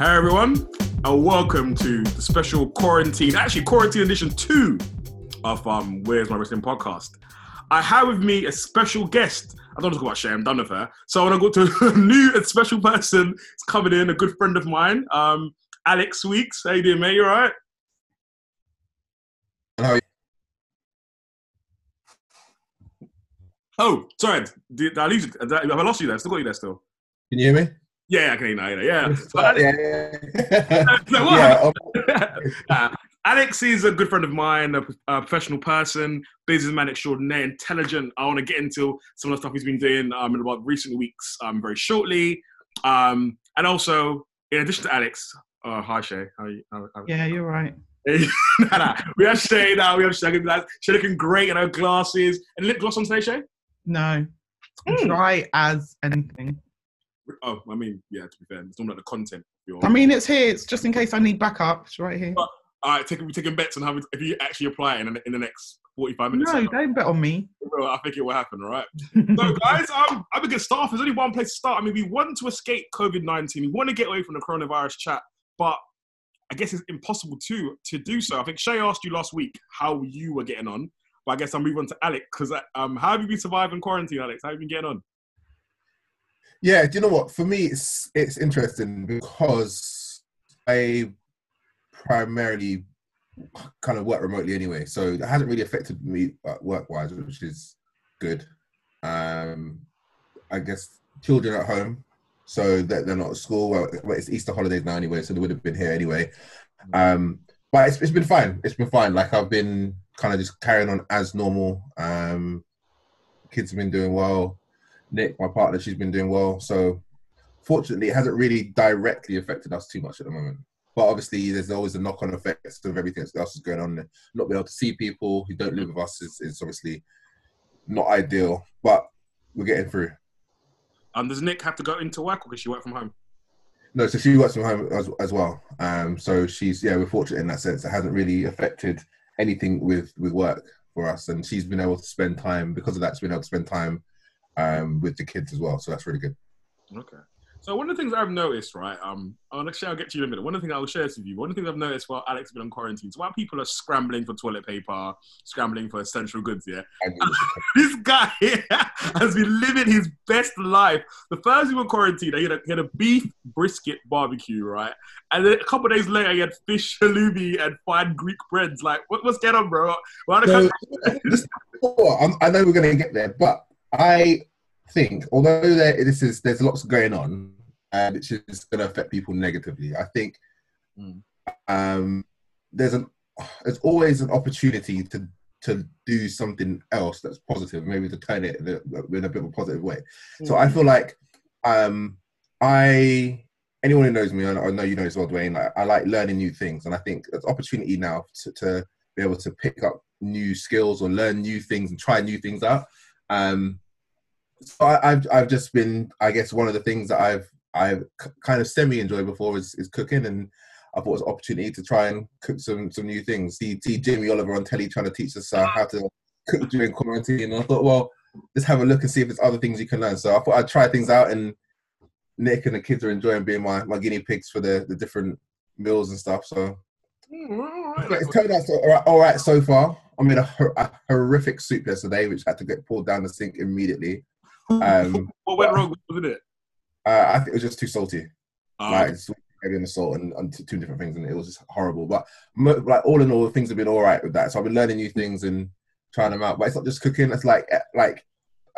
Hey everyone, and welcome to the special quarantine, actually quarantine edition two of um Where's My Wrestling podcast. I have with me a special guest. I don't talk about Shay, I'm done with her. So I want to go to a new and special person. It's coming in, a good friend of mine, um, Alex Weeks. How you doing, mate? You alright? How are you? Oh, sorry. Did, I lose you? Have I lost you there? Still got you there still? Can you hear me? Yeah, yeah, I can hear you now. Yeah, yeah. So Alex- yeah, yeah, what yeah. happened? um, Alex is a good friend of mine, a, a professional person, businessman extraordinaire, intelligent. I want to get into some of the stuff he's been doing um, in about recent weeks um, very shortly. Um, and also, in addition to Alex, uh, hi Shay, how are you? How, how, Yeah, you're right. nah, nah. We have Shay now. We have Shay. Shay looking great in her glasses. And lip gloss on today, Shay? No, Hmm. dry as anything. Oh, I mean, yeah. To be fair, it's not like the content. You're I mean, it's here. It's just in case I need backup. It's right here. All right, taking we taking bets on how if you actually apply it in, the- in the next forty-five minutes. No, don't bet on me. I think it will happen, all right? So, guys, um, I'm a good start. There's only one place to start. I mean, we want to escape COVID 19. We want to get away from the coronavirus chat, but I guess it's impossible to to do so. I think Shay asked you last week how you were getting on, but I guess I'll move on to Alex because um, how have you been surviving quarantine, Alex? How have you been getting on? Yeah, do you know what? For me, it's it's interesting because I primarily kind of work remotely anyway, so it hasn't really affected me work wise, which is good. Um, I guess children at home, so that they're not at school. Well, well, it's Easter holidays now anyway, so they would have been here anyway. Um, but it's, it's been fine. It's been fine. Like I've been kind of just carrying on as normal. Um, kids have been doing well. Nick, my partner, she's been doing well. So fortunately, it hasn't really directly affected us too much at the moment. But obviously, there's always the knock-on effects of everything else is going on. Not being able to see people who don't live with us is, is obviously not ideal. But we're getting through. Um, does Nick have to go into work or does she work from home? No, so she works from home as, as well. Um, so she's yeah, we're fortunate in that sense. It hasn't really affected anything with with work for us, and she's been able to spend time because of that. She's been able to spend time um, with the kids as well. So that's really good. Okay. So one of the things I've noticed, right? Um, I'll actually I'll get to you in a minute. One of the things I'll share with you. One of the things I've noticed while Alex has been on quarantine, so while people are scrambling for toilet paper, scrambling for essential goods, yeah, this guy here has been living his best life. The first week of quarantine, he had, a, he had a beef brisket barbecue, right? And then a couple of days later, he had fish halloumi and fine Greek breads. Like, what, what's going on, bro? So, country- this- oh, I'm- I know we're going to get there, but I think although there, this is there's lots going on, and which is going to affect people negatively. I think Mm. um, there's an there's always an opportunity to to do something else that's positive, maybe to turn it in a, bit of a positive way. So I feel like um, I anyone who knows me, I know you know as well, Dwayne. I, I like learning new things, and I think it's opportunity now to, to be able to pick up new skills or learn new things and try new things out. Um, so I, I've I've just been, I guess, one of the things that I've I've k- kind of semi enjoyed before is, is cooking, and I thought it was an opportunity to try and cook some some new things. See, see Jamie Oliver on telly trying to teach us uh, how to cook during quarantine, and I thought, well, let's have a look and see if there's other things you can learn. So I thought I'd try things out, and Nick and the kids are enjoying being my, my guinea pigs for the, the different meals and stuff. So Mm, all right. it's turned out so, all, right, all right so far. I made a, a horrific soup yesterday, which had to get pulled down the sink immediately. Um, What went wrong? Wasn't it? uh, I think it was just too salty. Um, like it's heavy on the salt and, and two different things, and it was just horrible. But like all in all, things have been all right with that. So I've been learning new things and trying them out. But it's not just cooking; it's like eh, like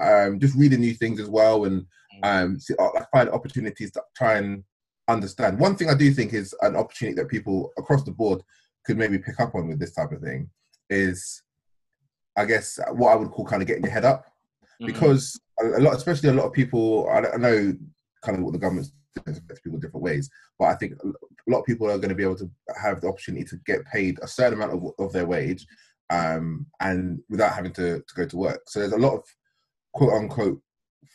um, just reading new things as well, and um, see, I find opportunities to try and understand. One thing I do think is an opportunity that people across the board could maybe pick up on with this type of thing is, I guess, what I would call kind of getting your head up Mhm. because a lot, especially a lot of people, I don't- I know kind of what the government's doing affects people different ways, but I think a lot of people are going to be able to have the opportunity to get paid a certain amount of, of their wage, um, and without having to, to go to work. So there's a lot of quote unquote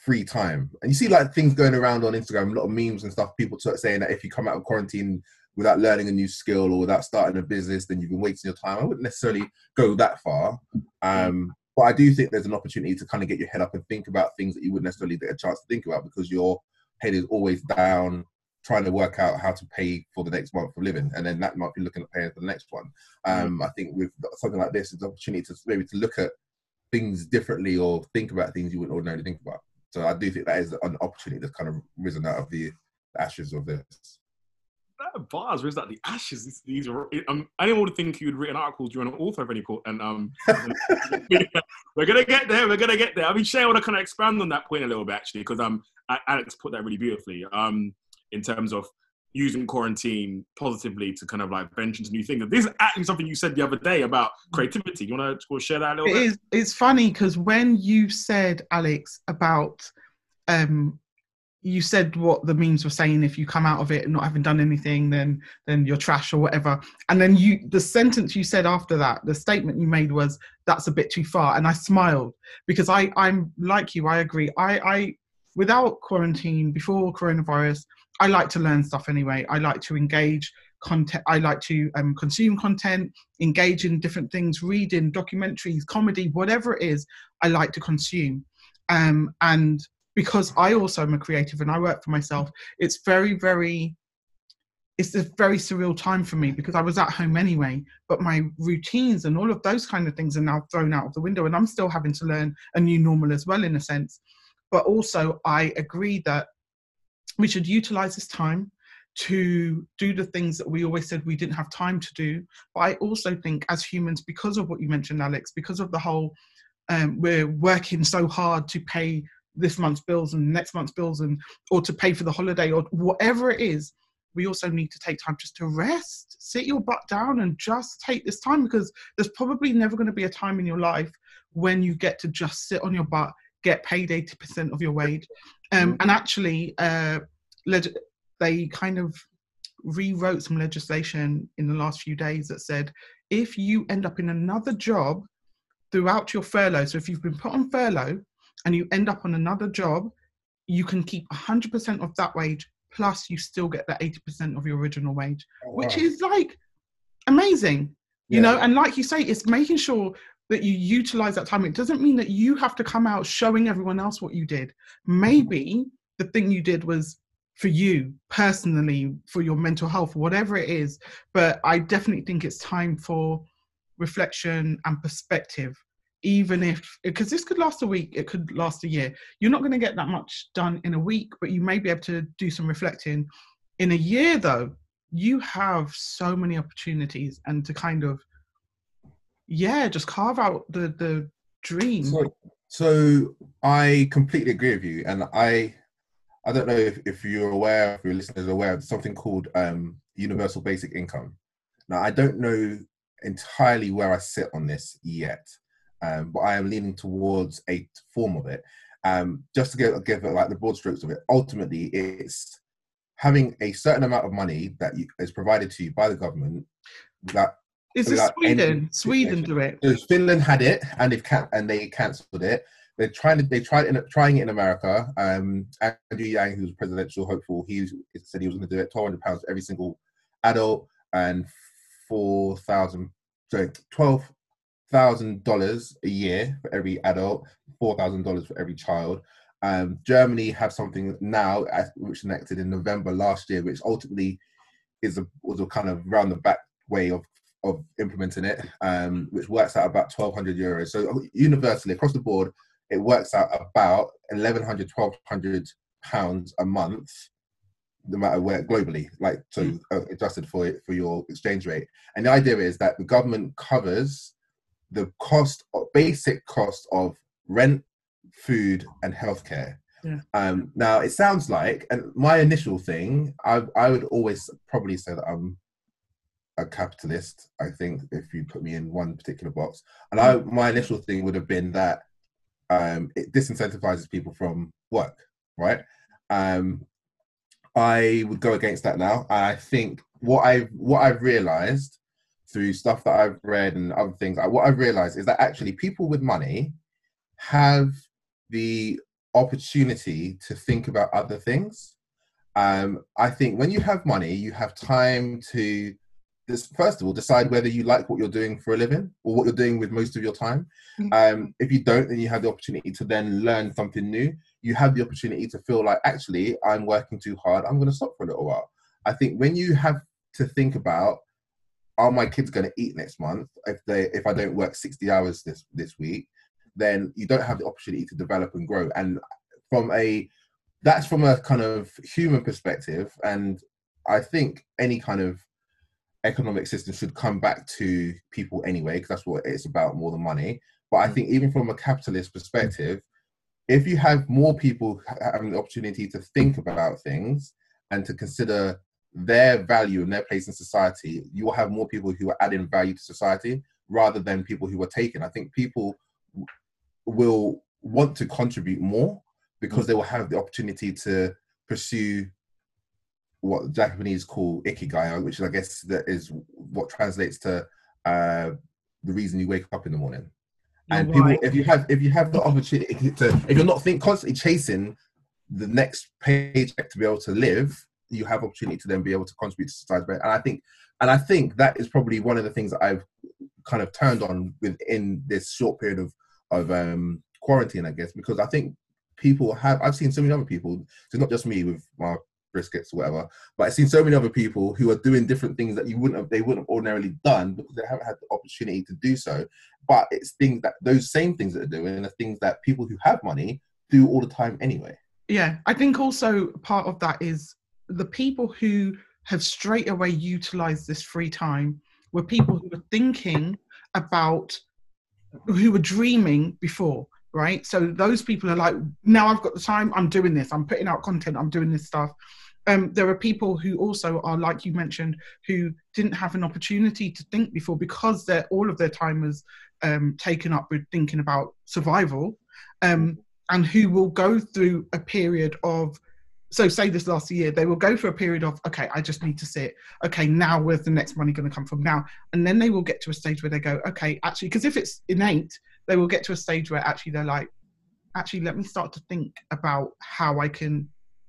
free time, and you see like things going around on Instagram, a lot of memes and stuff. People saying that if you come out of quarantine without learning a new skill or without starting a business, then you've been wasting your time. I wouldn't necessarily go that far. Um, but I do think there's an opportunity to kind of get your head up and think about things that you wouldn't necessarily get a chance to think about because your head is always down, trying to work out how to pay for the next month of living, and then that might be looking at paying for the next one. Um, I think with something like this, it's an opportunity to maybe to look at things differently or think about things you wouldn't ordinarily think about. So I do think that is an opportunity that's kind of risen out of the ashes of this. That bars was that? the ashes. These, these are. Um, anyone would think you'd written articles during an author of any court, and um, we're gonna get there. We're gonna get there. I mean, Shay, I want to kind of expand on that point a little bit actually, because um, Alex put that really beautifully. Um, in terms of using quarantine positively to kind of like venture into new things. This is actually something you said the other day about creativity. You want to share that a little it bit? Is, it's funny because when you said, Alex, about um, you said what the memes were saying if you come out of it not having done anything then then you're trash or whatever. And then you the sentence you said after that the statement you made was that's a bit too far. And i smiled because i i'm like you i agree. I i without quarantine before coronavirus i like to learn stuff anyway. I like to engage content i like to um, consume content engage in different things reading documentaries comedy whatever it is i like to consume. Um, and because I also am a creative and I work for myself, it's very, very, it's a very surreal time for me because I was at home anyway, but my routines and all of those kind of things are now thrown out of the window and I'm still having to learn a new normal as well, in a sense. But also, I agree that we should utilize this time to do the things that we always said we didn't have time to do. But I also think, as humans, because of what you mentioned, Alex, because of the whole um, we're working so hard to pay this month's bills and next month's bills and or to pay for the holiday or whatever it is we also need to take time just to rest sit your butt down and just take this time because there's probably never going to be a time in your life when you get to just sit on your butt get paid 80% of your wage um, mm. and actually uh, leg- they kind of rewrote some legislation in the last few days that said if you end up in another job throughout your furlough so if you've been put on furlough and you end up on another job, you can keep 100% of that wage plus you still get that 80% of your original wage, oh, wow. which is like amazing. You know, and like you say, it's making sure that you utilize that time. It doesn't mean that you have to come out showing everyone else what you did. Mm-hmm. Maybe the thing you did was for you personally, for your mental health, whatever it is. But I definitely think it's time for reflection and perspective even if because this could last a week it could last a year. You're not going to get that much done in a week but you may be able to do some reflecting. In a year though you have so many opportunities and to kind of yeah just carve out the the dream. So, so i completely agree with you and i i don't know if, if you're aware if your listeners are aware of something called um universal basic income. Now i don't know entirely where i sit on this yet um, but I am leaning towards a form of it. Um, just to give, give it like the broad strokes of it, ultimately it's having a certain amount of money that you, is provided to you by the government that is it Sweden? Sweden do it. So Finland had it, and they've can- and they cancelled it. They're trying to they tried in, trying it in America. Um, Andrew Yang, who's presidential hopeful, he said he was going to do it. Twelve hundred pounds for every single adult and four thousand, sorry, twelve thousand dollars a year for every adult, four thousand dollars for every child. Um, Germany have something now which enacted in November last year, which ultimately is a was a kind of round the back way of of implementing it, um, which works out about twelve hundred euros. So universally across the board, it works out about 1100 1200 pounds a month no matter where globally like so mm. adjusted for it for your exchange rate and the idea is that the government covers the cost, basic cost of rent, food, and healthcare. Yeah. Um, now it sounds like, and my initial thing, I, I would always probably say that I'm a capitalist. I think if you put me in one particular box, and I, my initial thing would have been that um, it disincentivizes people from work, right? Um, I would go against that now. I think what I what I've realized through stuff that I've read and other things, what I've realized is that actually people with money have the opportunity to think about other things. Um, I think when you have money, you have time to this first of all decide whether you like what you're doing for a living or what you're doing with most of your time. Mm. Um, if you don't, then you have the opportunity to then learn something new. You have the opportunity to feel like actually I'm working too hard. I'm going to stop for a little while. I think when you have to think about are my kids going to eat next month if they if I don't work 60 hours this this week, then you don't have the opportunity to develop and grow. And from a that's from a kind of human perspective, and I think any kind of economic system should come back to people anyway, because that's what it's about more than money. But I mm. think even from a capitalist perspective, if you have more people having the opportunity to think about things and to consider their value and their place in society, you will have more people who are adding value to society rather than people who are taking. I think people will want to contribute more because they will have the opportunity to pursue what Japanese call ikigai, which I guess that is what translates to uh, the reason you wake up in the morning. And people, if you have if you have the opportunity to, if you're not think constantly chasing the next paycheck to be able to live, you have opportunity to then be able to contribute to society. And I think, and I think that is probably one of the things that I've kind of turned on within this short period of of um, quarantine, I guess, because I think people have. I've seen so many other people. So not just me with my briskets or whatever, but I've seen so many other people who are doing different things that you wouldn't have. They wouldn't have ordinarily done because they haven't had the opportunity to do so. But it's things that those same things that they're doing are things that people who have money do all the time anyway. Yeah, I think also part of that is the people who have straight away utilized this free time were people who were thinking about who were dreaming before right? So those people are like now i've got the time i'm doing this i'm putting out content i'm doing this stuff. Um, there are people who also are like you mentioned who didn't have an opportunity to think before because their all of their time was um, taken up with thinking about survival um, and who will go through a period of so say this last year they will go for a period of okay i just need to sit. Okay now where's the next money going to come from now? And then they will get to a stage where they go okay actually because if it's innate they will get to a stage where actually they're like actually let me start to think about how i can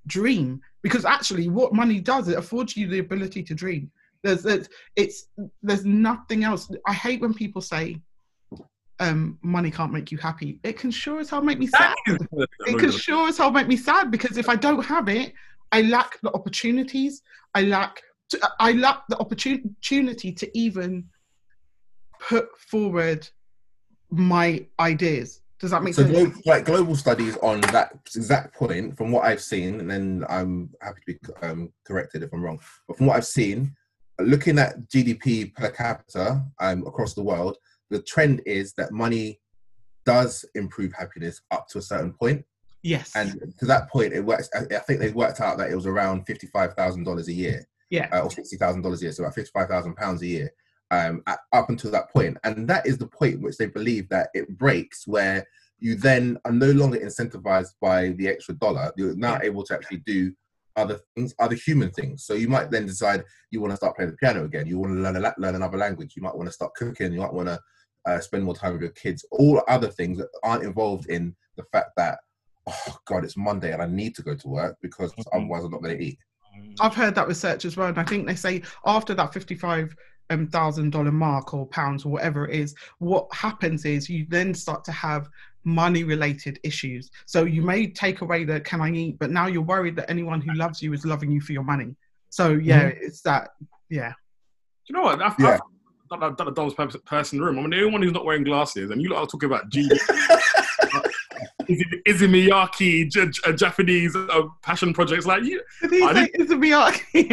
dream. Because actually what money does it affords you the ability to dream. There's, there's it's there's nothing else. I hate when people say um, money can't make you happy. It can sure as hell make me sad. It can sure as hell make me sad because if I don't have it, I lack the opportunities. I lack to, I lack the opportunity to even put forward my ideas. Does that make so sense? Global, like global studies on that exact point, from what I've seen, and then I'm happy to be um, corrected if I'm wrong. But from what I've seen, looking at GDP per capita um, across the world, the trend is that money does improve happiness up to a certain point. Yes. And to that point, it works. I think they worked out that it was around fifty-five thousand dollars a year. Yeah. Uh, or sixty thousand dollars a year, so about fifty-five thousand pounds a year. Um, at, up until that point, and that is the point which they believe that it breaks, where you then are no longer incentivized by the extra dollar. You're now yeah. able to actually do other things, other human things. So you might then decide you want to start playing the piano again. You want to learn a, learn another language. You might want to start cooking. You might want to uh, spend more time with your kids, all other things that aren't involved in the fact that, oh God, it's Monday and I need to go to work because mm-hmm. otherwise I'm not going to eat. I've heard that research as well, and I think they say after that fifty-five um, thousand dollar mark or pounds or whatever it is, what happens is you then start to have money-related issues. So you may take away the "can I eat," but now you're worried that anyone who loves you is loving you for your money. So yeah, mm-hmm. it's that. Yeah. you know what? I've, yeah. I've, not, a dullest person in the room. I mean, the only one who's not wearing glasses, and you lot are talking about G. Izumiyaki, J- J- Japanese uh, passion projects like you. Did he say Izumiyaki?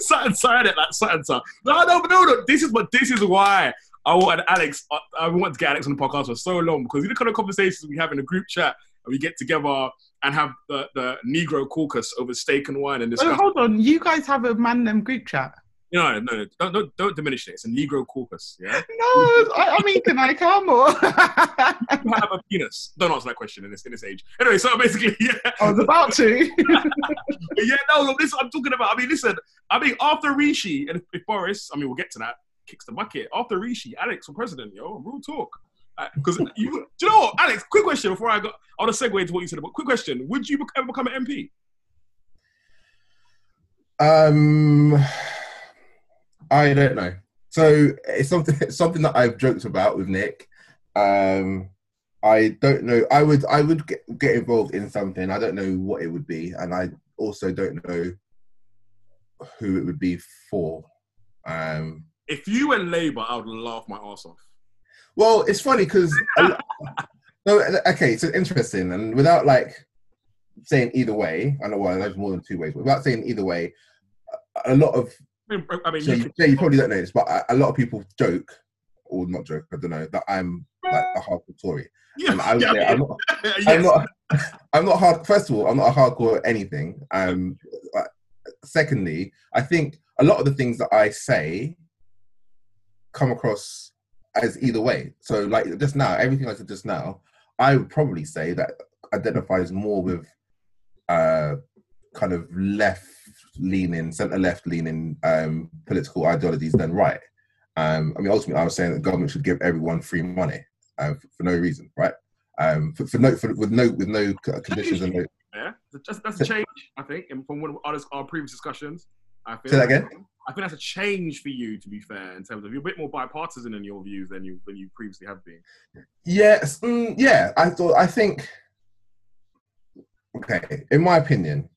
Saturn, sorry, that Saturn, sir. No, no, no, no. This is what. This is why I wanted Alex. I, I wanted to get Alex on the podcast for so long because you the kind of conversations we have in a group chat and we get together and have the, the Negro caucus over steak and wine and discuss. Oh, hold on, you guys have a man them group chat. No, no, no, don't, don't, don't diminish it. It's a Negro corpus. yeah? No, I, I mean, can I come or? have a penis? Don't answer that question in this in this age. Anyway, so basically, yeah. I was about to. yeah, no, this I'm talking about. I mean, listen, I mean, after Rishi and if Boris, I mean, we'll get to that, kicks the bucket. After Rishi, Alex for president, yo, real talk. Because uh, you, do you know what, Alex? Quick question before I go. I want to segue into what you said. But quick question: Would you ever become an MP? Um I don't know. So it's something it's something that I've joked about with Nick. Um, I don't know. I would I would get, get involved in something. I don't know what it would be, and I also don't know who it would be for. Um, If you went Labour, I would laugh my ass off. well, it's funny because no, okay, so interesting, and without like saying either way, I know well, there's more than two ways, but without saying either way, a lot of I mean, mean Jay, you probably don't know this, but a, lot of people joke, or not joke, I don't know, that I'm like a hardcore Tory. yeah, I yeah, I'm not, yes. I'm not, I'm not hard. First of all, I'm not a hardcore anything. Um, uh, secondly, I think a lot of the things that I say come across as either way. So, like just now, everything I said just now, I would probably say that identifies more with uh, kind of left leaning, centre left leaning um, political ideologies than right. Um, I mean, ultimately, I was saying that government should give everyone free money uh, for, for no reason, right? Um, for, for no, for, with no, with no conditions and no. Yeah, that's, that's a change, I think, and from one of our, our previous discussions. I feel Say that again? I think that's a change for you, to be fair, in terms of you're a bit more bipartisan in your views than you than you previously have been. Yes, mm, yeah. I thought. I think. Okay, in my opinion,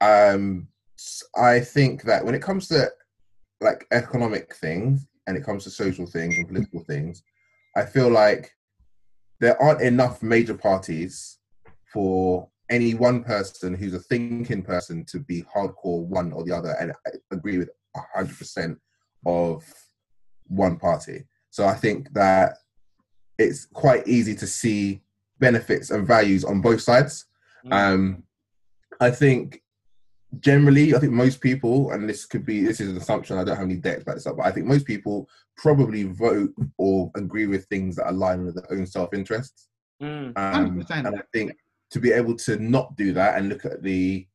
um, I think that when it comes to like economic things and it comes to social things and political things, I feel like there aren't enough major parties for any one person who's a thinking person to be hardcore one or the other and I agree with 100% of one party. So I think that it's quite easy to see benefits and values on both sides. Um, I think generally, I think most people, and this could be this is an assumption. I don't have any data to back this but I think most people probably vote or agree with things that align with their own self interests. Mm. Um, and I think to be able to not do that and look at the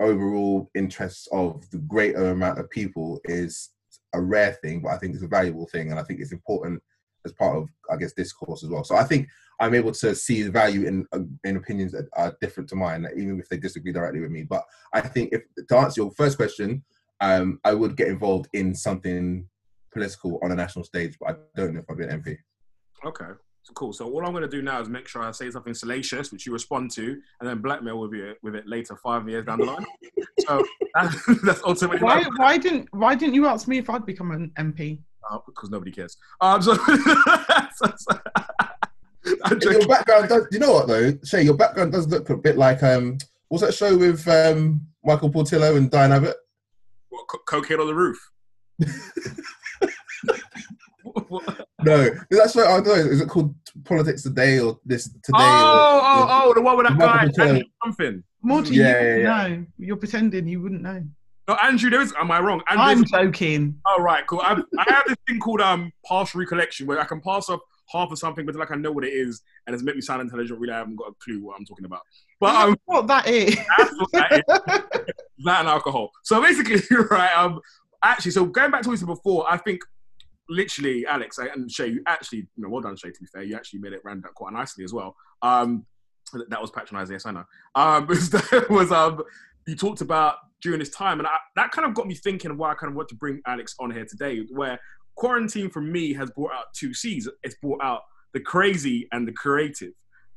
overall interests of the greater amount of people is a rare thing, but I think it's a valuable thing, and I think it's important as part of, I guess, discourse as well. So I think I'm able to see the value in uh, in opinions that are different to mine, even if they disagree directly with me. But I think if to answer your first question, um, I would get involved in something political on a national stage, but I don't know if I'd be an MP. Okay, so cool. So all I'm going to do now is make sure I say something salacious, which you respond to, and then blackmail with you with it later, five years down the line. so that's, that's ultimately Why, why didn't Why didn't you ask me if I'd become an MP? Uh, because nobody cares. Um, so, so- so- I'm your background does. You know what though, Shay? Your background does look a bit like um. What's that show with um Michael Portillo and Diane Abbott? What, co- cocaine on the roof. What? No, that show. I don't know. Is it called Politics Today or this today? Oh, or, oh, oh, the one with that guy, Portillo. Andrew something. Morty, Yeah, you yeah, yeah. know. You're pretending you wouldn't know. No, Andrew, there is. Am I wrong? I'm joking. Oh right, cool. I, I have this thing called um partial recollection where I can pass off half of something, but like I know what it is, and it's made me sound intelligent. Really, I haven't got a clue what I'm talking about. But um, what that is? that's what that is. that and alcohol. So basically, you're right. Um, actually, so going back to what we said before, I think literally, Alex and Shay, you actually, you know, well done, Shay. To be fair, you actually made it round out quite nicely as well. Um, that was patronising, yes, I know. Um, was um, you talked about during this time, and I, that kind of got me thinking why I kind of want to bring Alex on here today, where quarantine for me has brought out two C's. It's brought out the crazy and the creative.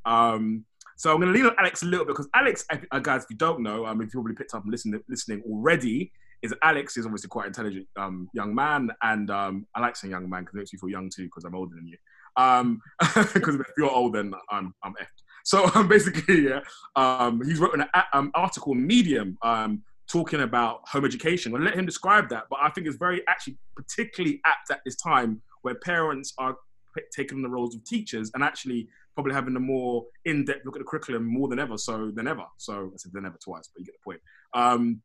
Um, so I'm going to lean on Alex a little bit because Alex, uh, guys, if you don't know, um, if you probably picked up and listening, listening already, is Alex is obviously quite intelligent um, young man, and um, I like saying young man because it makes me feel young too because I'm older than you. Because if you're old, then I'm I'm effed. So um, basically, yeah, um, he's written an um, article Medium um, talking about home education. I'll let him describe that, but I think it's very actually particularly apt at this time where parents are p- taking on the roles of teachers and actually probably having a more in-depth look at the curriculum more than ever. So than ever. So I said than ever twice, but you get the point. Um,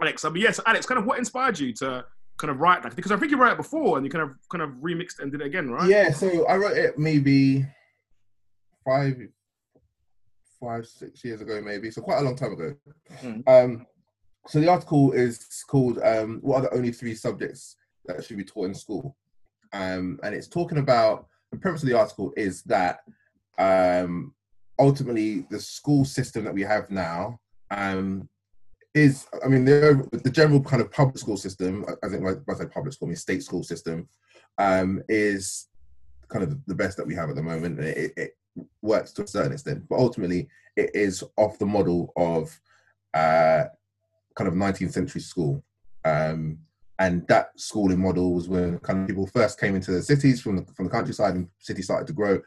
Alex, I mean, yes, Alex, kind of what inspired you to kind of write that? Because I think you wrote it before and you kind of kind of remixed and did it again, right? Yeah, so I wrote it maybe five, five, six years ago, maybe. So quite a long time ago. Mm. Um, so the article is called um, "What are the only three subjects that should be taught in school?" Um, and it's talking about the premise of the article is that um, ultimately the school system that we have now um, is, I mean, the the general kind of public school system. I think when I say public school, I mean state school system, um, is kind of the best that we have at the moment. and It, it works to a certain extent, but ultimately, it is off the model of uh, kind of 19th century school. Um, and that schooling model was when kind of people first came into the cities from the from the countryside, and cities started to grow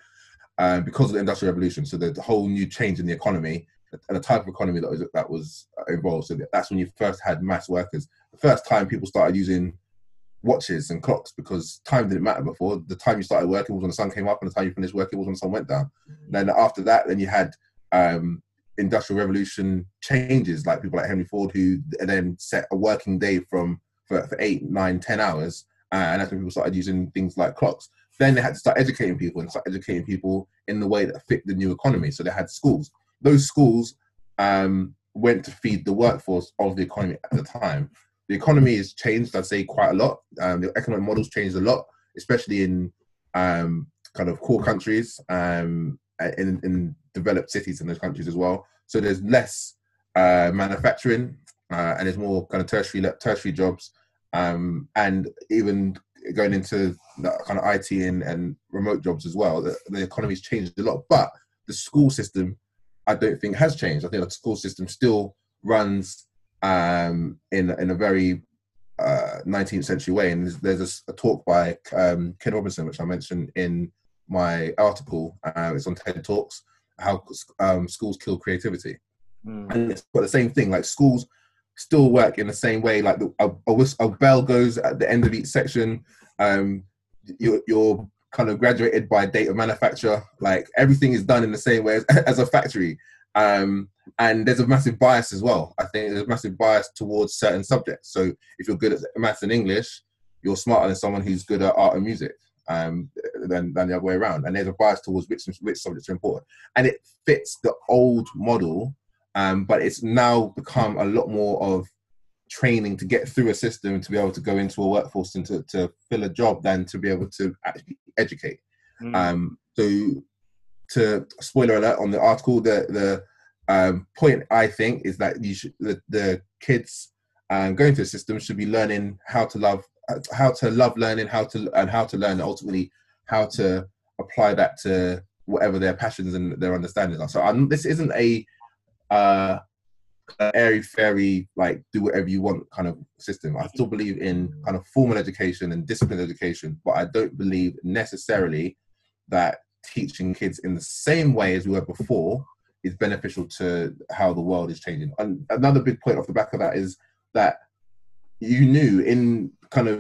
um, because of the industrial revolution. So the whole new change in the economy and the type of economy that was that was involved. So that's when you first had mass workers. The first time people started using watches and clocks because time didn't matter before. The time you started working was when the sun came up, and the time you finished working was when the sun went down. Mm-hmm. Then after that, then you had um, industrial revolution changes, like people like Henry Ford, who then set a working day from for, for eight, nine, ten hours, uh, and that's when people started using things like clocks. Then they had to start educating people and start educating people in the way that fit the new economy. So they had schools. Those schools um, went to feed the workforce of the economy at the time. The economy has changed, I'd say, quite a lot. Um, the economic models changed a lot, especially in um, kind of core countries, um, in, in developed cities in those countries as well. So there's less uh, manufacturing, uh, and there's more kind of tertiary tertiary jobs, um, and even going into kind of IT and, and remote jobs as well. The, the economy's changed a lot, but the school system, I don't think has changed. I think the school system still runs um, in in a very uh, 19th century way. And there's, there's a, a, talk by um, Ken Robinson, which I mentioned in my article. Uh, it's on TED Talks. How um, schools kill creativity, mm. and it's got the same thing. Like schools still work in the same way. Like the, a, a, a bell goes at the end of each section. Um, you're, you're kind of graduated by date of manufacture. Like everything is done in the same way as, as a factory. Um, and there's a massive bias as well. I think there's a massive bias towards certain subjects. So if you're good at maths and English, you're smarter than someone who's good at art and music um, than, than the other way around. And there's a bias towards which, which subjects are important. And it fits the old model um, but it's now become a lot more of training to get through a system to be able to go into a workforce and to, to fill a job than to be able to actually educate. Mm. Um, so, to spoiler alert on the article, the the um, point I think is that you should the, the kids um, going through the system should be learning how to love how to love learning, how to and how to learn ultimately how to apply that to whatever their passions and their understandings are. So um, this isn't a uh, airy fairy, like do whatever you want kind of system. I still believe in kind of formal education and disciplined education, but I don't believe necessarily that teaching kids in the same way as we were before is beneficial to how the world is changing. And another big point off the back of that is that you knew in kind of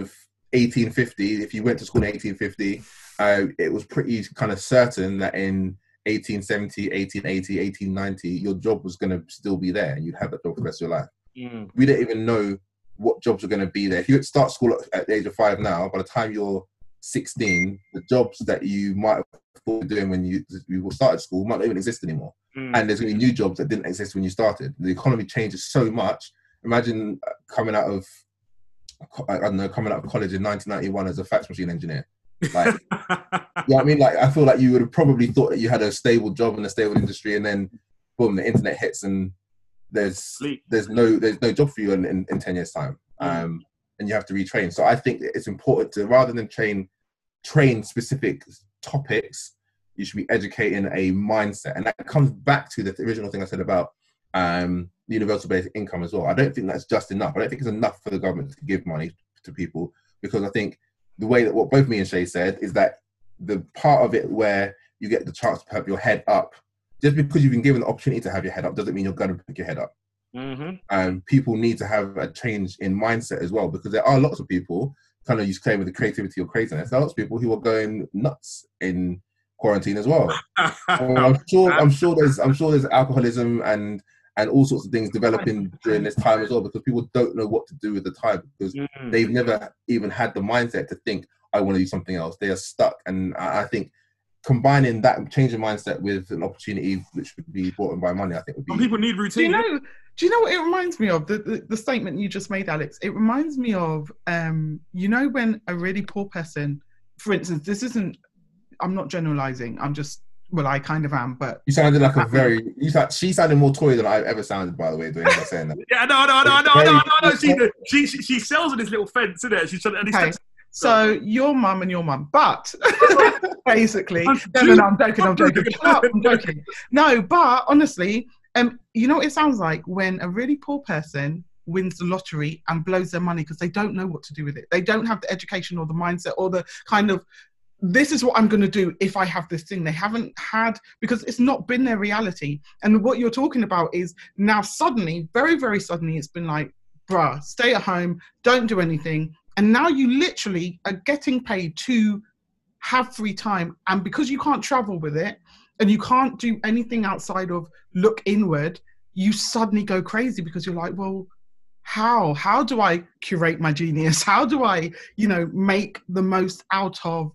1850, if you went to school in 1850, uh, it was pretty kind of certain that in 1870, 1880, 1890, your job was going to still be there and you'd have that job for the rest of your life. Mm. We didn't even know what jobs were going to be there. If you start school at the age of five now, by the time you're 16, the jobs that you might have thought doing when you, you started school might not even exist anymore. Mm. And there's going to be new jobs that didn't exist when you started. The economy changes so much. Imagine uh, coming out of, I don't know, coming out of college in 1991 as a fax machine engineer. Like, yeah, I mean, like I feel like you would have probably thought that you had a stable job in a stable industry, and then boom, the internet hits, and there's Sleep. there's no there's no job for you in, in, in ten years time, mm. um, and you have to retrain. So I think it's important to rather than train train specific topics, you should be educating a mindset, and that comes back to the original thing I said about um, universal basic income as well. I don't think that's just enough. I don't think it's enough for the government to give money to people because I think the way that what both me and Shay said is that the part of it where you get the chance to have your head up, just because you've been given the opportunity to have your head up doesn't mean you're going to pick your head up. Mm-hmm. And people need to have a change in mindset as well because there are lots of people kind of use claim with the creativity or craziness. There are lots of people who are going nuts in quarantine as well. I'm sure. I'm sure there's. I'm sure there's alcoholism and and all sorts of things developing during this time as well because people don't know what to do with the time because mm-hmm. they've never even had the mindset to think I want to do something else. They are stuck, and I think combining that change of mindset with an opportunity which would be brought in by money, I think would be. Some people need routine. Do you know? Do you know what it reminds me of? The, the, the statement you just made, Alex. It reminds me of, um, you know, when a really poor person, for instance, this isn't. I'm not generalizing. I'm just well, I kind of am, but You sounded like a very. You sound, she sounded more toy than I've ever sounded. By the way, doing that saying that. Yeah, no, no, no, no, Very- no, no, no. She, she, she, she sells in this little fence, isn't it? She's trying to. And Okay. it's so your mum and your mum. But basically, I'm no, no, no, I'm joking, I'm joking, joking. Up, I'm joking. No, but honestly, um, you know what it sounds like when a really poor person wins the lottery and blows their money because they don't know what to do with it. They don't have the education or the mindset or the kind of this is what I'm going to do if I have this thing. They haven't had because it's not been their reality. And what you're talking about is now suddenly, very, very suddenly, it's been like, bruh, stay at home, don't do anything. And now you literally are getting paid to have free time. And because you can't travel with it and you can't do anything outside of look inward, you suddenly go crazy because you're like, well, how? How do I curate my genius? How do I, you know, make the most out of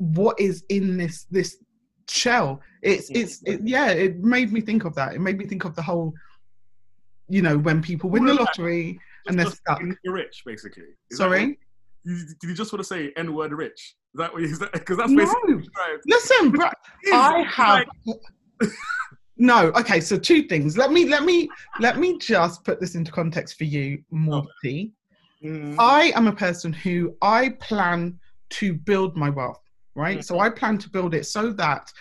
what is in this this shell? It's it's it, yeah. It made me think of that. It made me think of the whole, you know, when people win the lottery and they're stuck. You're rich, basically. Is Sorry. you- Did you just want to say N word rich? Is that what you? Because that's basically. Right. Listen, bro, I have no. Okay, so two things. Let me let me let me just put this into context for you, Morty. Mm, I am a person who I plan to build my wealth, right? Mhm. So I plan to build it so that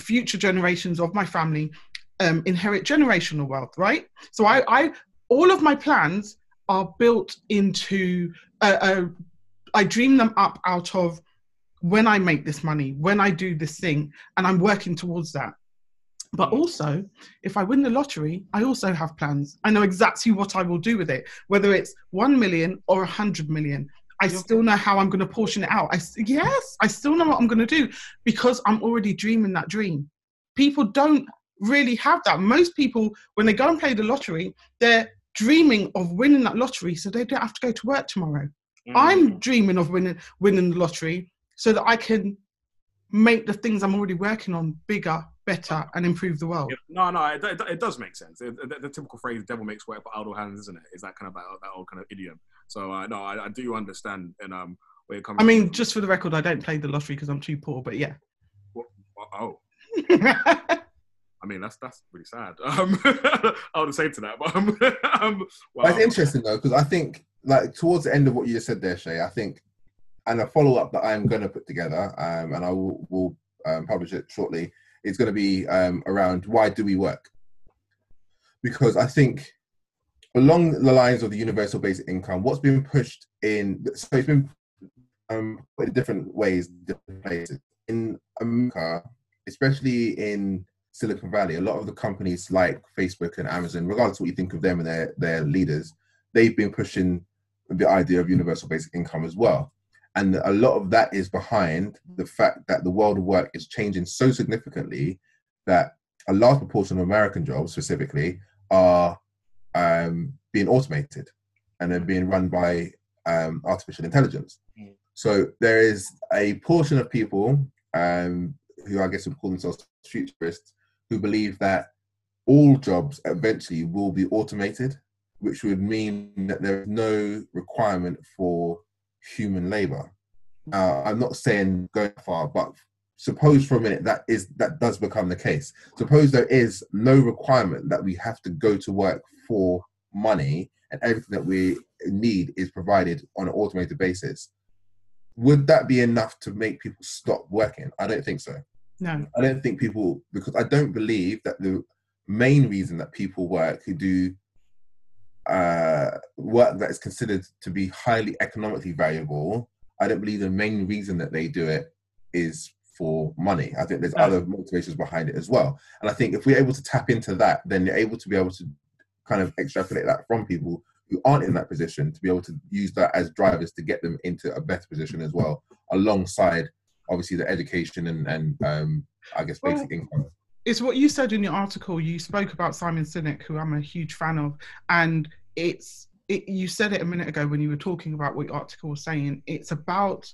future generations of my family um, inherit generational wealth, right? So I, I all of my plans are built into. Uh, uh, I dream them up out of when I make this money, when I do this thing, and I'm working towards that. But also, if I win the lottery, I also have plans. I know exactly what I will do with it, whether it's 1 million or 100 million. I still know how I'm going to portion it out. I, yes, I still know what I'm going to do because I'm already dreaming that dream. People don't really have that. Most people, when they go and play the lottery, they're dreaming of winning that lottery so they don't have to go to work tomorrow. mm. I'm dreaming of winning winning the lottery so that I can make the things I'm already working on bigger, better, and improve the world. No, no, it, it, it does make sense. It- the, the typical phrase "devil makes work for idle hands," isn't it? Is that kind of that, that old kind of idiom? So uh, no, I, I do understand, and um, where it comes. I mean, just for the record, I don't play the lottery because I'm too poor, but yeah. oh, I mean that's that's really sad. Um, I would say to that, but um, um wow. But it's interesting though because I think like towards the end of what you just said there, Shay, I think, and a follow up that I'm going to put together, um, and I will, will um, publish it shortly, is going to be um, around why do we work? Because I think along the lines of the universal basic income, what's been pushed in, so it's been um, put in different ways, different places. In America, especially in Silicon Valley, a lot of the companies like Facebook and Amazon, regardless of what you think of them and their, their leaders, they've been pushing the idea of universal basic income as well. And a lot of that is behind the fact that the world of work is changing so significantly that a large proportion of American jobs specifically are um, being automated and they're being run by um, artificial intelligence. Mm. So there is a portion of people um, who I guess would call themselves futurists who believe that all jobs eventually will be automated, which would mean that there is no requirement for human labor. Uh, I'm not saying going far, but suppose for a minute that is that does become the case. Suppose there is no requirement that we have to go to work for money and everything that we need is provided on an automated basis. Would that be enough to make people stop working? I don't think so. No. I don't think people because I don't believe that the main reason that people work who do uh, work that is considered to be highly economically valuable. I don't believe the main reason that they do it is for money. I think there's other motivations behind it as well. And I think if we're able to tap into that, then you're able to be able to kind of extrapolate that from people who aren't in that position to be able to use that as drivers to get them into a better position as well, alongside obviously the education and, and um, I guess basic Well, income. it's what you said in your article. You spoke about Simon Sinek, who I'm a huge fan of, and it's it, you said it a minute ago when you were talking about what your article was saying. It's about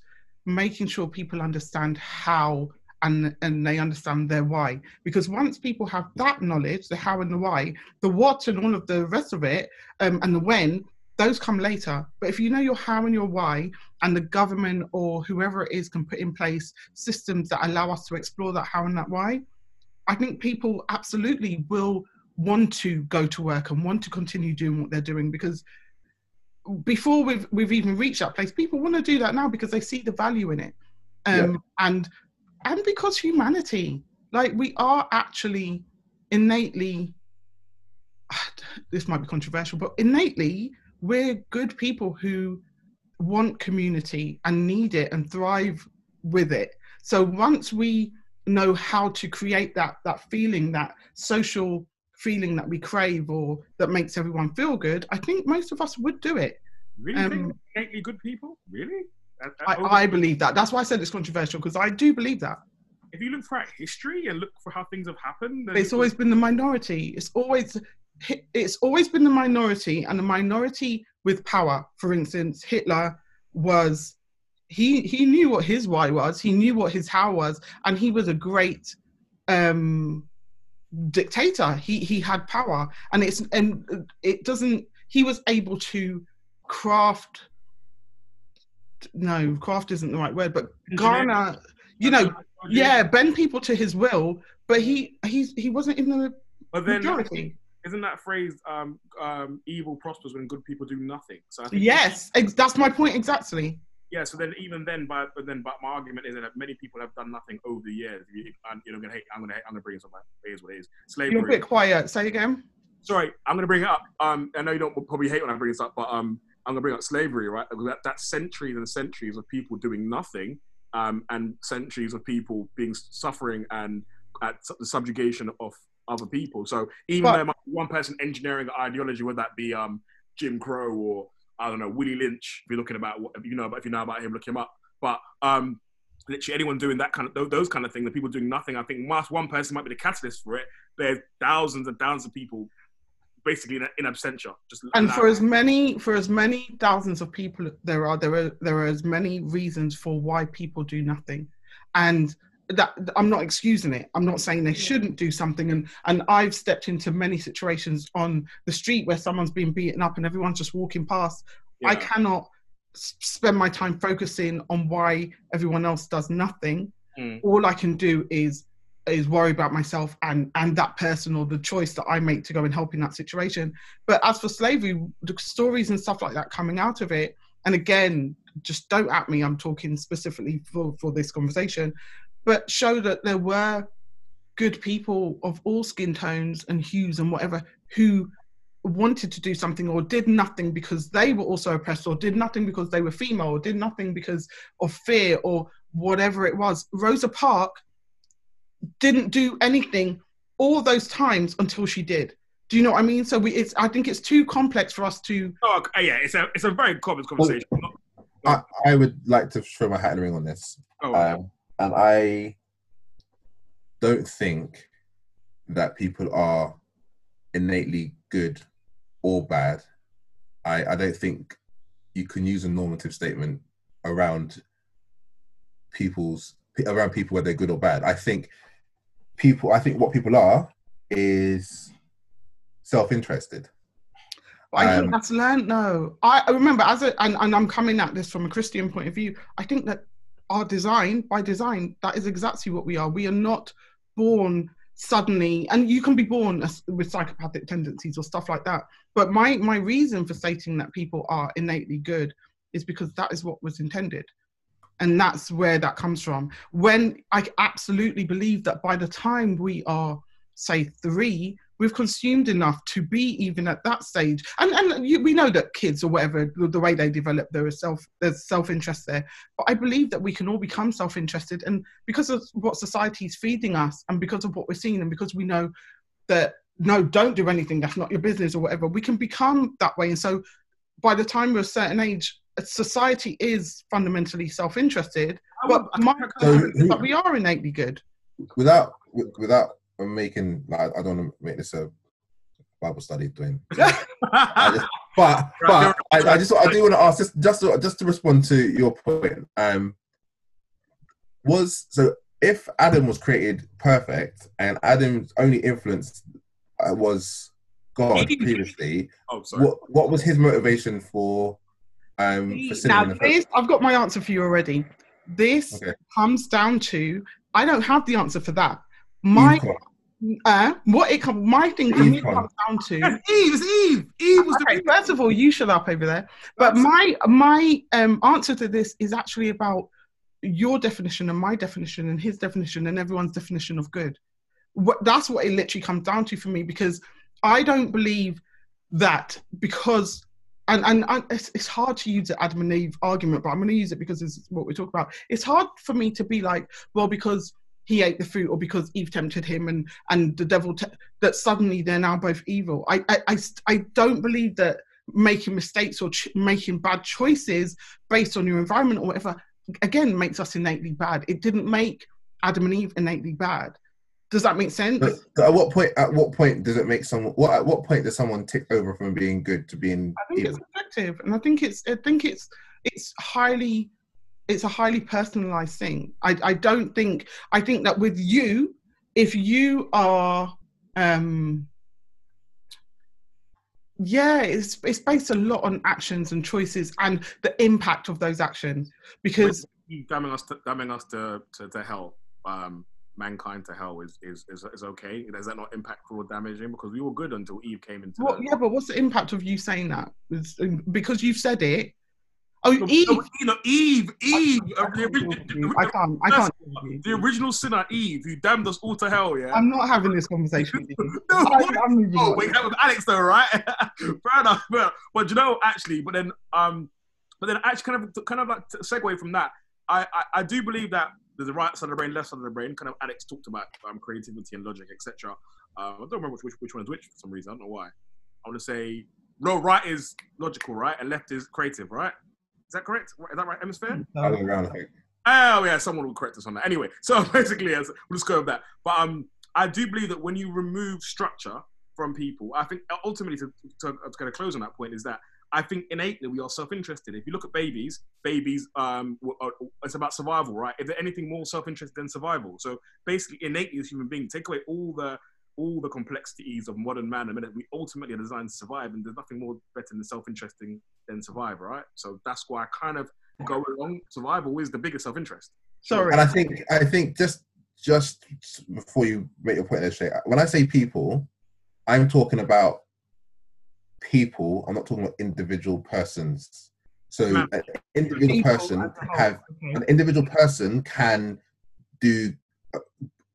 making sure people understand how and and they understand their why. Because once people have that knowledge, the how and the why, the what and all of the rest of it, um, and the when, those come later. But if you know your how and your why, and the government or whoever it is can put in place systems that allow us to explore that how and that why, I think people absolutely will want to go to work and want to continue doing what they're doing because before we've we've even reached that place, people want to do that now because they see the value in it, um, and and because humanity, like we are actually innately. This might be controversial, but innately we're good people who want community and need it and thrive with it. So once we know how to create that that feeling, that social feeling that we crave or that makes everyone feel good, I think most of us would do it. Really? Um, innately good people? Really? I, I believe that. That's why I said it's controversial because I do believe that. If you look throughout history and look for how things have happened, it's always been the minority. It's always it's always been the minority and the minority with power. For instance, Hitler was he he knew what his why was, he knew what his how was, and he was a great um dictator. He he had power, and it's and it doesn't. He was able to craft. No, craft isn't the right word, but garner. You know, yeah, bend people to his will, but he he's he wasn't in the but then, majority isn't that phrase um, um, "evil prospers when good people do nothing"? So I think yes, ex- that's my point exactly. Yeah, so then even then, but, but then, but my argument is that many people have done nothing over the years. You, I'm, you know, gonna hate, I'm gonna, hate, I'm gonna bring it up. It is what it is. Slavery. You're a bit quiet. Say again. Sorry, I'm gonna bring it up. Um, I know you don't probably hate when I bring this up, but um, I'm gonna bring up slavery, right? That, that's centuries and centuries of people doing nothing, um, and centuries of people being suffering and at the subjugation of other people. So even but, though one person engineering the ideology, would that be um, Jim Crow or I don't know Willie Lynch, if you're looking about what you know, if you know about him, look him up. But um, literally anyone doing that kind of those kind of things, the people doing nothing. I think whilst one person might be the catalyst for it, there's thousands and thousands of people basically in, in absentia. Just and for as many for as many thousands of people there are, there are there are as many reasons for why people do nothing, and that I'm not excusing it. I'm not saying they shouldn't do something. And and I've stepped into many situations on the street where someone's been beaten up and everyone's just walking past. Yeah. I cannot spend my time focusing on why everyone else does nothing. Mm. All I can do is is worry about myself and and that person or the choice that I make to go and help in that situation. But as for slavery, the stories and stuff like that coming out of it, and again, just don't at me. I'm talking specifically for for this conversation but show that there were good people of all skin tones and hues and whatever who wanted to do something or did nothing because they were also oppressed or did nothing because they were female or did nothing because of fear or whatever it was. Rosa Parks didn't do anything all those times until she did. Do you know what I mean? So we, it's. I think it's too complex for us to. Oh yeah, it's a it's a very complex conversation. I, I would like to throw my hat in the ring on this. Oh, um, and I don't think that people are innately good or bad. I, I don't think you can use a normative statement around people's around people whether they're good or bad. I think people I think what people are is self-interested. I um, think that's learned. No, I remember as a and, and I'm coming at this from a Christian point of view. I think that our design, by design, that is exactly what we are. We are not born suddenly, and you can be born with psychopathic tendencies or stuff like that. But my my reason for stating that people are innately good is because that is what was intended. And that's where that comes from. When I absolutely believe that by the time we are, say, three, we've consumed enough to be even at that stage. And and you, we know that kids or whatever the, the way they develop there is self there's self-interest there. But i believe that we can all become self-interested and because of what society is feeding us and because of what we're seeing and because we know that no don't do anything that's not your business or whatever we can become that way. And so by the time we're a certain age society is fundamentally self-interested but, my, so, but we are innately good. without without I'm making like I don't want to make this a Bible study doing. just, but but I, I, just I do want to ask just just to, just to respond to your point. Um, was so if Adam was created perfect and Adam's only influence uh, was God previously, Oh, sorry. what what was his motivation for um for now in the first this, I've got my answer for you already. This Okay. comes down to I don't have the answer for that. My Eve uh, what it com- my thing for me comes down to Eve, it's Eve. Eve was okay, the first of all, you shut up over there. But my my um, answer to this is actually about your definition and my definition and his definition and everyone's definition of good. What, that's what it literally comes down to for me because I don't believe that because and and, and it's, it's hard to use the Adam and Eve argument, but I'm going to use it because it's what we talk about. It's hard for me to be like, well, because he ate the fruit or because Eve tempted him and and the devil te- that suddenly they're now both evil. I I I, I don't believe that making mistakes or ch- making bad choices based on your environment or whatever again makes us innately bad. It didn't make Adam and Eve innately bad. Does that make sense? But, at what point? At what point does it make someone? What at what point does someone tick over from being good to being I think evil? it's subjective, and I think it's I think it's it's highly it's a highly personalized thing. I I don't think I think that with you, if you are um yeah, it's it's based a lot on actions and choices and the impact of those actions because damning us to damning us to, to, to hell. Um, mankind to hell is, is is is okay. Does that not impactful or damaging? Because we were good until Eve came into. the, yeah, but what's the impact of you saying that? It's, because you've said it. Oh, No, Eve. no, you know, Eve, Eve, I uh, the, can't, ori- deal with the- you. the- I can't. I can't. the original sinner, Eve, who damned us all to hell. Yeah. I'm not having this conversation with you. no, I, what? I'm moving Oh, on. wait, that was Alex though, right? Fair enough. But, but you know, actually, but then, um, but then actually, kind of, kind of like to segue from that, I, I, I do believe that there's a right side of the brain, left side of the brain. Kind of, Alex talked about um, creativity and logic, etc. Um, I don't remember which, which one is which for some reason. I don't know why. I want to say no. Right is logical, right, and left is creative, right? Is that correct? Is that right, hemisphere? Other around, I think. Oh yeah, someone will correct us on that. Anyway, so basically, yes, we'll just go with that. But um, I do believe that when you remove structure from people, I think ultimately to, to, to kind of close on that point is that I think innately we are self-interested. If you look at babies, babies, um, are- it's about survival, right? Is there anything more self-interested than survival? So basically, innately as human beings, take away all the all the complexities of modern man, a minute we ultimately are designed to survive, and there's nothing more better than self-interesting than survive, right? So that's why I kind of go along. Survival is the biggest self-interest. Sorry. And I think I think just just before you make your point there, Shay, when I say people, I'm talking about people. I'm not talking about individual persons. So No. an individual People person can have okay. an individual person can do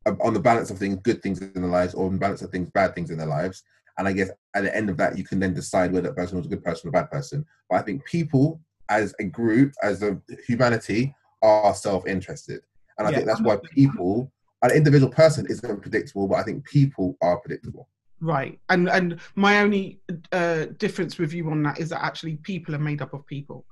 on the balance of things good things in their lives or on the balance of things bad things in their lives. And i guess at the end of that you can then decide whether that person was a good person or a bad person. But i think people as a group as a humanity are self-interested. And i Yeah, think that's I'm why people an individual person isn't predictable but i think people are predictable. Right, and and my only uh, difference with you on that is that actually people are made up of people.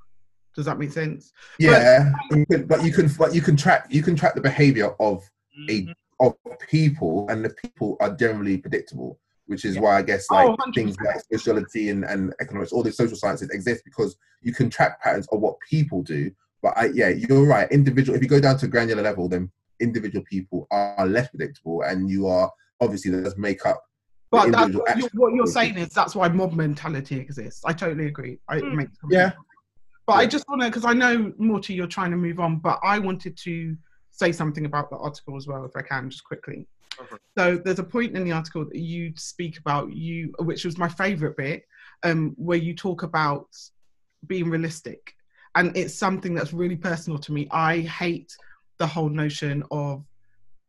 Does that make sense? yeah but, but you can but you can track you can track the behavior of a of people, and the people are generally predictable, which is Yeah. why I guess like Oh, things like sociology and, and economics, all the social sciences exist because you can track patterns of what people do. But I, yeah, you're right. Individual, if you go down to granular level, then individual people are less predictable, and you are obviously does make up. But that's individual what, you're, what you're saying is that's why mob mentality exists. I totally agree. I, it Mm. makes complete Yeah. sense. But I just want to, because I know Morty, you're trying to move on, but I wanted to say something about the article as well, if I can, just quickly. So there's a point in the article that you speak about you, which was my favourite bit, um, where you talk about being realistic, and it's something that's really personal to me. I hate the whole notion of,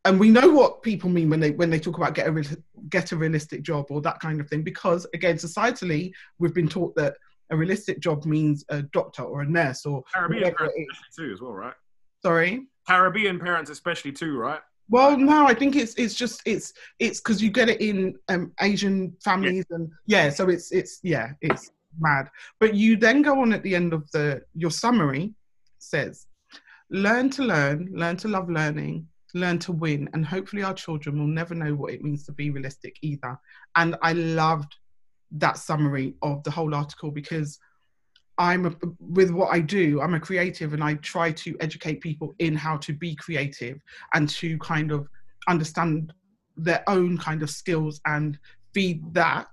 and we know what people mean when they when they talk about get a real- get a realistic job or that kind of thing, because again, societally, we've been taught that a realistic job means a doctor or a nurse or Caribbean whatever parents it is. especially too, as well, right? Sorry. Caribbean parents especially too, right? Well, no, I think it's it's just it's it's because you get it in um, Asian families and yeah, so it's it's yeah, it's mad. But you then go on at the end of the your summary says, learn to learn, learn to love learning, learn to win, and hopefully our children will never know what it means to be realistic either. And I loved that summary of the whole article because I'm a, with what I do, I'm a creative and I try to educate people in how to be creative and to kind of understand their own kind of skills and feed that.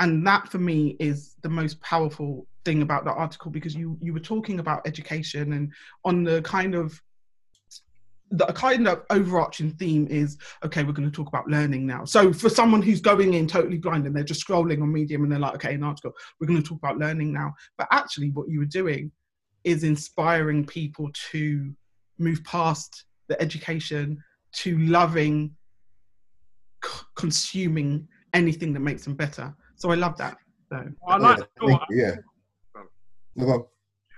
And that for me is the most powerful thing about the article because you you were talking about education and on the kind of the kind of overarching theme is okay we're going to talk about learning now so for someone who's going in totally blind and they're just scrolling on medium and they're like okay an article we're going to talk about learning now but actually what you were doing is inspiring people to move past the education to loving c- consuming anything that makes them better so i love that so I like. yeah, you know thank what? you, yeah. No, go on.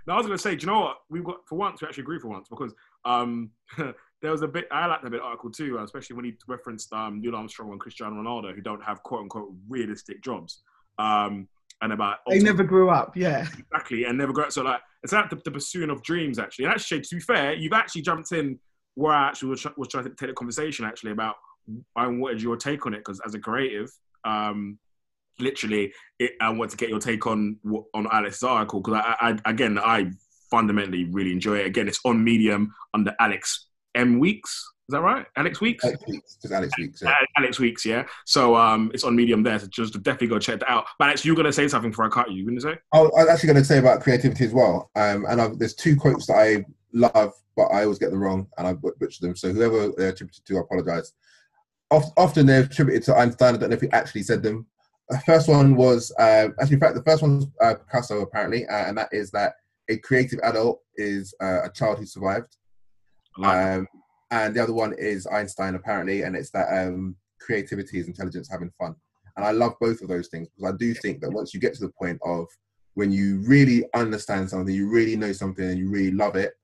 No, I was going to say, do you know what? We've got for once we actually agree for once because um, there was a bit. I liked that bit article too, especially when he referenced um, Neil Armstrong and Cristiano Ronaldo, who don't have quote unquote realistic jobs, um, and about they never grew up yeah exactly and never grew up. so like it's like the, the pursuing of dreams actually. And actually, to be fair, you've actually jumped in where I actually was, was trying to take the conversation actually about I wanted your take on it because as a creative, um, literally, it, I want to get your take on what- on Alex's article because I, I again I fundamentally really enjoy it. Again, it's on Medium under Alex M Weeks. Is that right? Alex Weeks. Alex Weeks, just Alex Weeks. Yeah. Uh, Alex Weeks, yeah. So um, it's on Medium there. So just definitely go check that out. But Alex, you were gonna say something before I cut you. You gonna say? I was actually going to say about creativity as well. Um, and I've, there's two quotes that I love, but I always get them wrong and I but- butcher them. So whoever they're attributed to, I apologize. Oft, often they're attributed to Einstein. I don't know if he actually said them. The first one was uh, actually, in fact, the first one was uh, Picasso apparently, uh, and that is that a creative adult is uh, a child who survived. Um, and the other one is Einstein apparently, and it's that um, creativity is intelligence having fun. And I love both of those things because I do think that once you get to the point of when you really understand something, you really know something, and you really love it,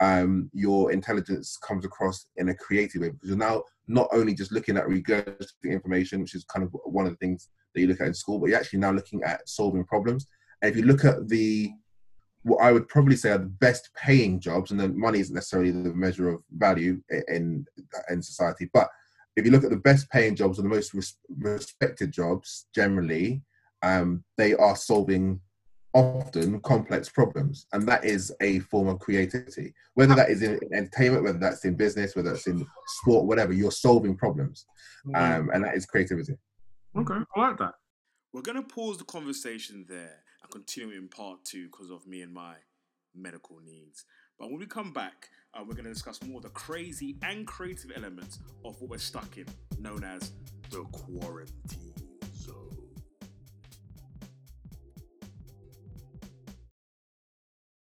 um, your intelligence comes across in a creative way because you're now not only just looking at regurgitating information, which is kind of one of the things that you look at in school, but you're actually now looking at solving problems. And if you look at the what I would probably say are the best paying jobs, and then money isn't necessarily the measure of value in in society, but if you look at the best paying jobs or the most res- respected jobs generally, um, they are solving often complex problems, and that is a form of creativity. Whether that is in entertainment, whether that's in business, whether that's in sport, whatever, you're solving problems, um, and that is creativity. okay, I like that. We're going to pause the conversation there and continue in part two because of me and my medical needs. But when we come back, uh, we're going to discuss more the crazy and creative elements of what we're stuck in, known as the quarantine.